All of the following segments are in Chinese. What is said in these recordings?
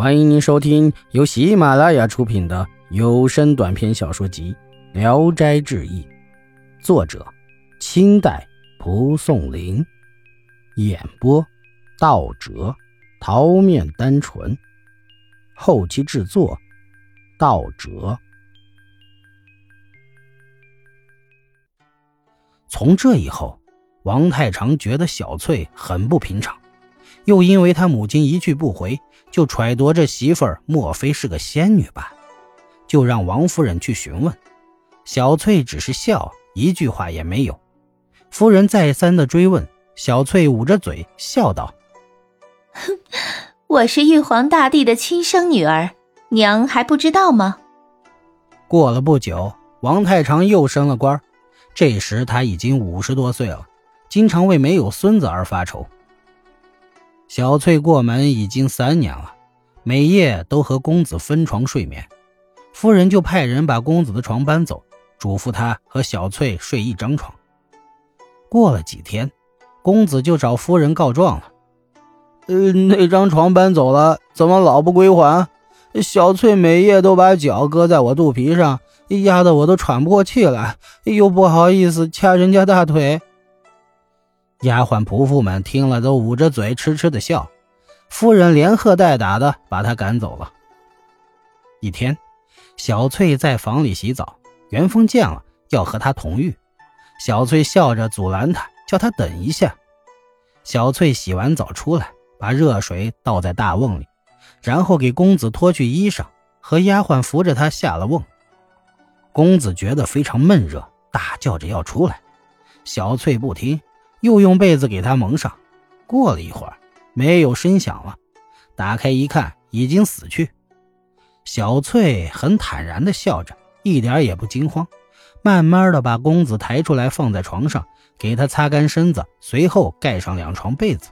欢迎您收听由喜马拉雅出品的有声短篇小说集《聊斋志异》，作者：清代蒲松龄，演播：道哲、桃面单纯，后期制作：道哲。从这以后，王太常觉得小翠很不平常。又因为他母亲一去不回，就揣度这媳妇儿莫非是个仙女吧，就让王夫人去询问。小翠只是笑，一句话也没有。夫人再三的追问，小翠捂着嘴笑道：“哼，我是玉皇大帝的亲生女儿，娘还不知道吗？”过了不久，王太常又升了官，这时他已经五十多岁了，经常为没有孙子而发愁。小翠过门已经三年了，每夜都和公子分床睡眠。夫人就派人把公子的床搬走，嘱咐他和小翠睡一张床。过了几天，公子就找夫人告状了：“呃，那张床搬走了，怎么老不归还？小翠每夜都把脚搁在我肚皮上，压得我都喘不过气来，又不好意思掐人家大腿。”丫鬟仆妇们听了，都捂着嘴痴痴的笑。夫人连喝带打的把他赶走了。一天，小翠在房里洗澡，元丰见了，要和她同浴。小翠笑着阻拦他，叫他等一下。小翠洗完澡出来，把热水倒在大瓮里，然后给公子脱去衣裳，和丫鬟扶着他下了瓮。公子觉得非常闷热，大叫着要出来。小翠不听。又用被子给他蒙上，过了一会儿，没有声响了。打开一看，已经死去。小翠很坦然地笑着，一点也不惊慌，慢慢地把公子抬出来，放在床上，给他擦干身子，随后盖上两床被子。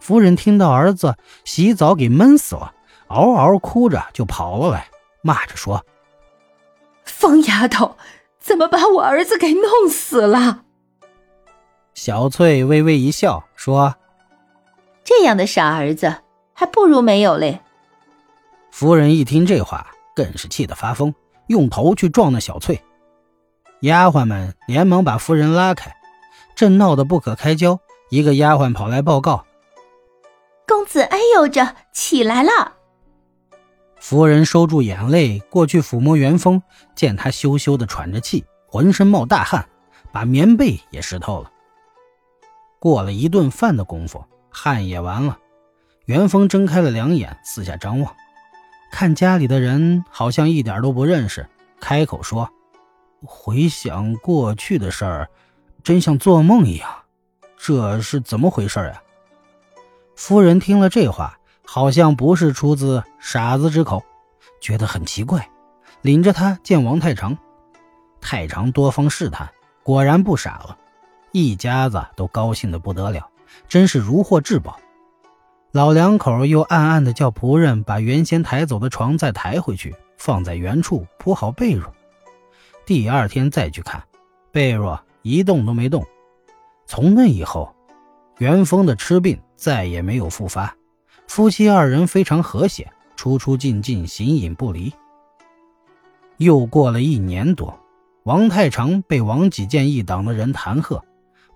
夫人听到儿子洗澡给闷死了，嗷嗷哭着就跑了来，骂着说：“疯丫头，怎么把我儿子给弄死了？”小翠微微一笑，说：“这样的傻儿子，还不如没有嘞。”夫人一听这话，更是气得发疯，用头去撞那小翠。丫鬟们连忙把夫人拉开，正闹得不可开交，一个丫鬟跑来报告：“公子哎呦着起来了。”夫人收住眼泪，过去抚摸元丰，见他羞羞的喘着气，浑身冒大汗，把棉被也湿透了。过了一顿饭的功夫，汗也完了。元丰睁开了两眼，四下张望，看家里的人好像一点都不认识，开口说：“回想过去的事儿，真像做梦一样。这是怎么回事呀？”夫人听了这话，好像不是出自傻子之口，觉得很奇怪，领着他见王太常。太常多方试探，果然不傻了。一家子都高兴的不得了，真是如获至宝。老两口又暗暗的叫仆人把原先抬走的床再抬回去，放在原处铺好被褥。第二天再去看，被褥一动都没动。从那以后，元丰的痴病再也没有复发，夫妻二人非常和谐，出出进进，形影不离。又过了一年多，王太常被王启建一党的人弹劾。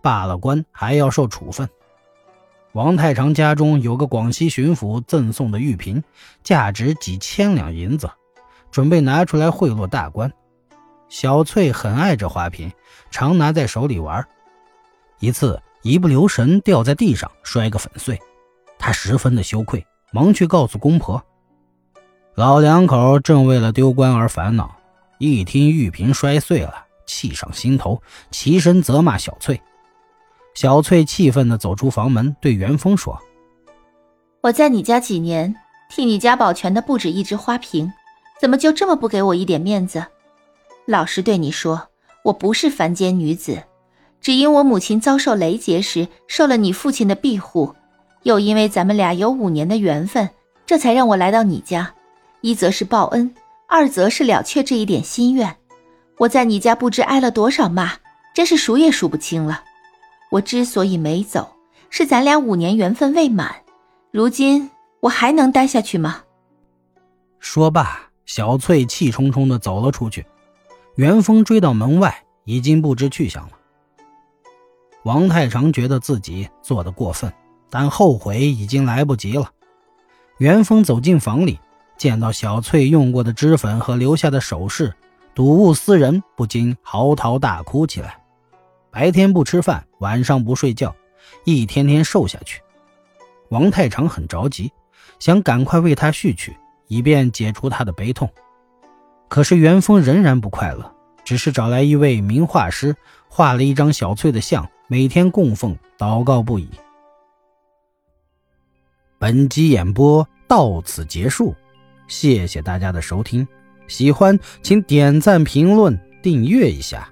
罢了官还要受处分。王太常家中有个广西巡抚赠送的玉瓶，价值几千两银子，准备拿出来贿赂大官。小翠很爱这花瓶，常拿在手里玩。一次一不留神掉在地上，摔个粉碎。她十分的羞愧，忙去告诉公婆。老两口正为了丢官而烦恼，一听玉瓶摔碎了，气上心头，齐声责骂小翠。小翠气愤地走出房门，对元丰说：“我在你家几年，替你家保全的不止一只花瓶，怎么就这么不给我一点面子？老实对你说，我不是凡间女子，只因我母亲遭受雷劫时受了你父亲的庇护，又因为咱们俩有五年的缘分，这才让我来到你家。一则是报恩，二则是了却这一点心愿。我在你家不知挨了多少骂，真是数也数不清了。”我之所以没走，是咱俩五年缘分未满。如今我还能待下去吗？说罢，小翠气冲冲地走了出去。元丰追到门外，已经不知去向了。王太常觉得自己做的过分，但后悔已经来不及了。元丰走进房里，见到小翠用过的脂粉和留下的首饰，睹物思人，不禁嚎啕大哭起来。白天不吃饭，晚上不睡觉，一天天瘦下去。王太长很着急，想赶快为他续娶，以便解除他的悲痛。可是元丰仍然不快乐，只是找来一位名画师，画了一张小翠的像，每天供奉，祷告不已。本集演播到此结束，谢谢大家的收听。喜欢请点赞、评论、订阅一下。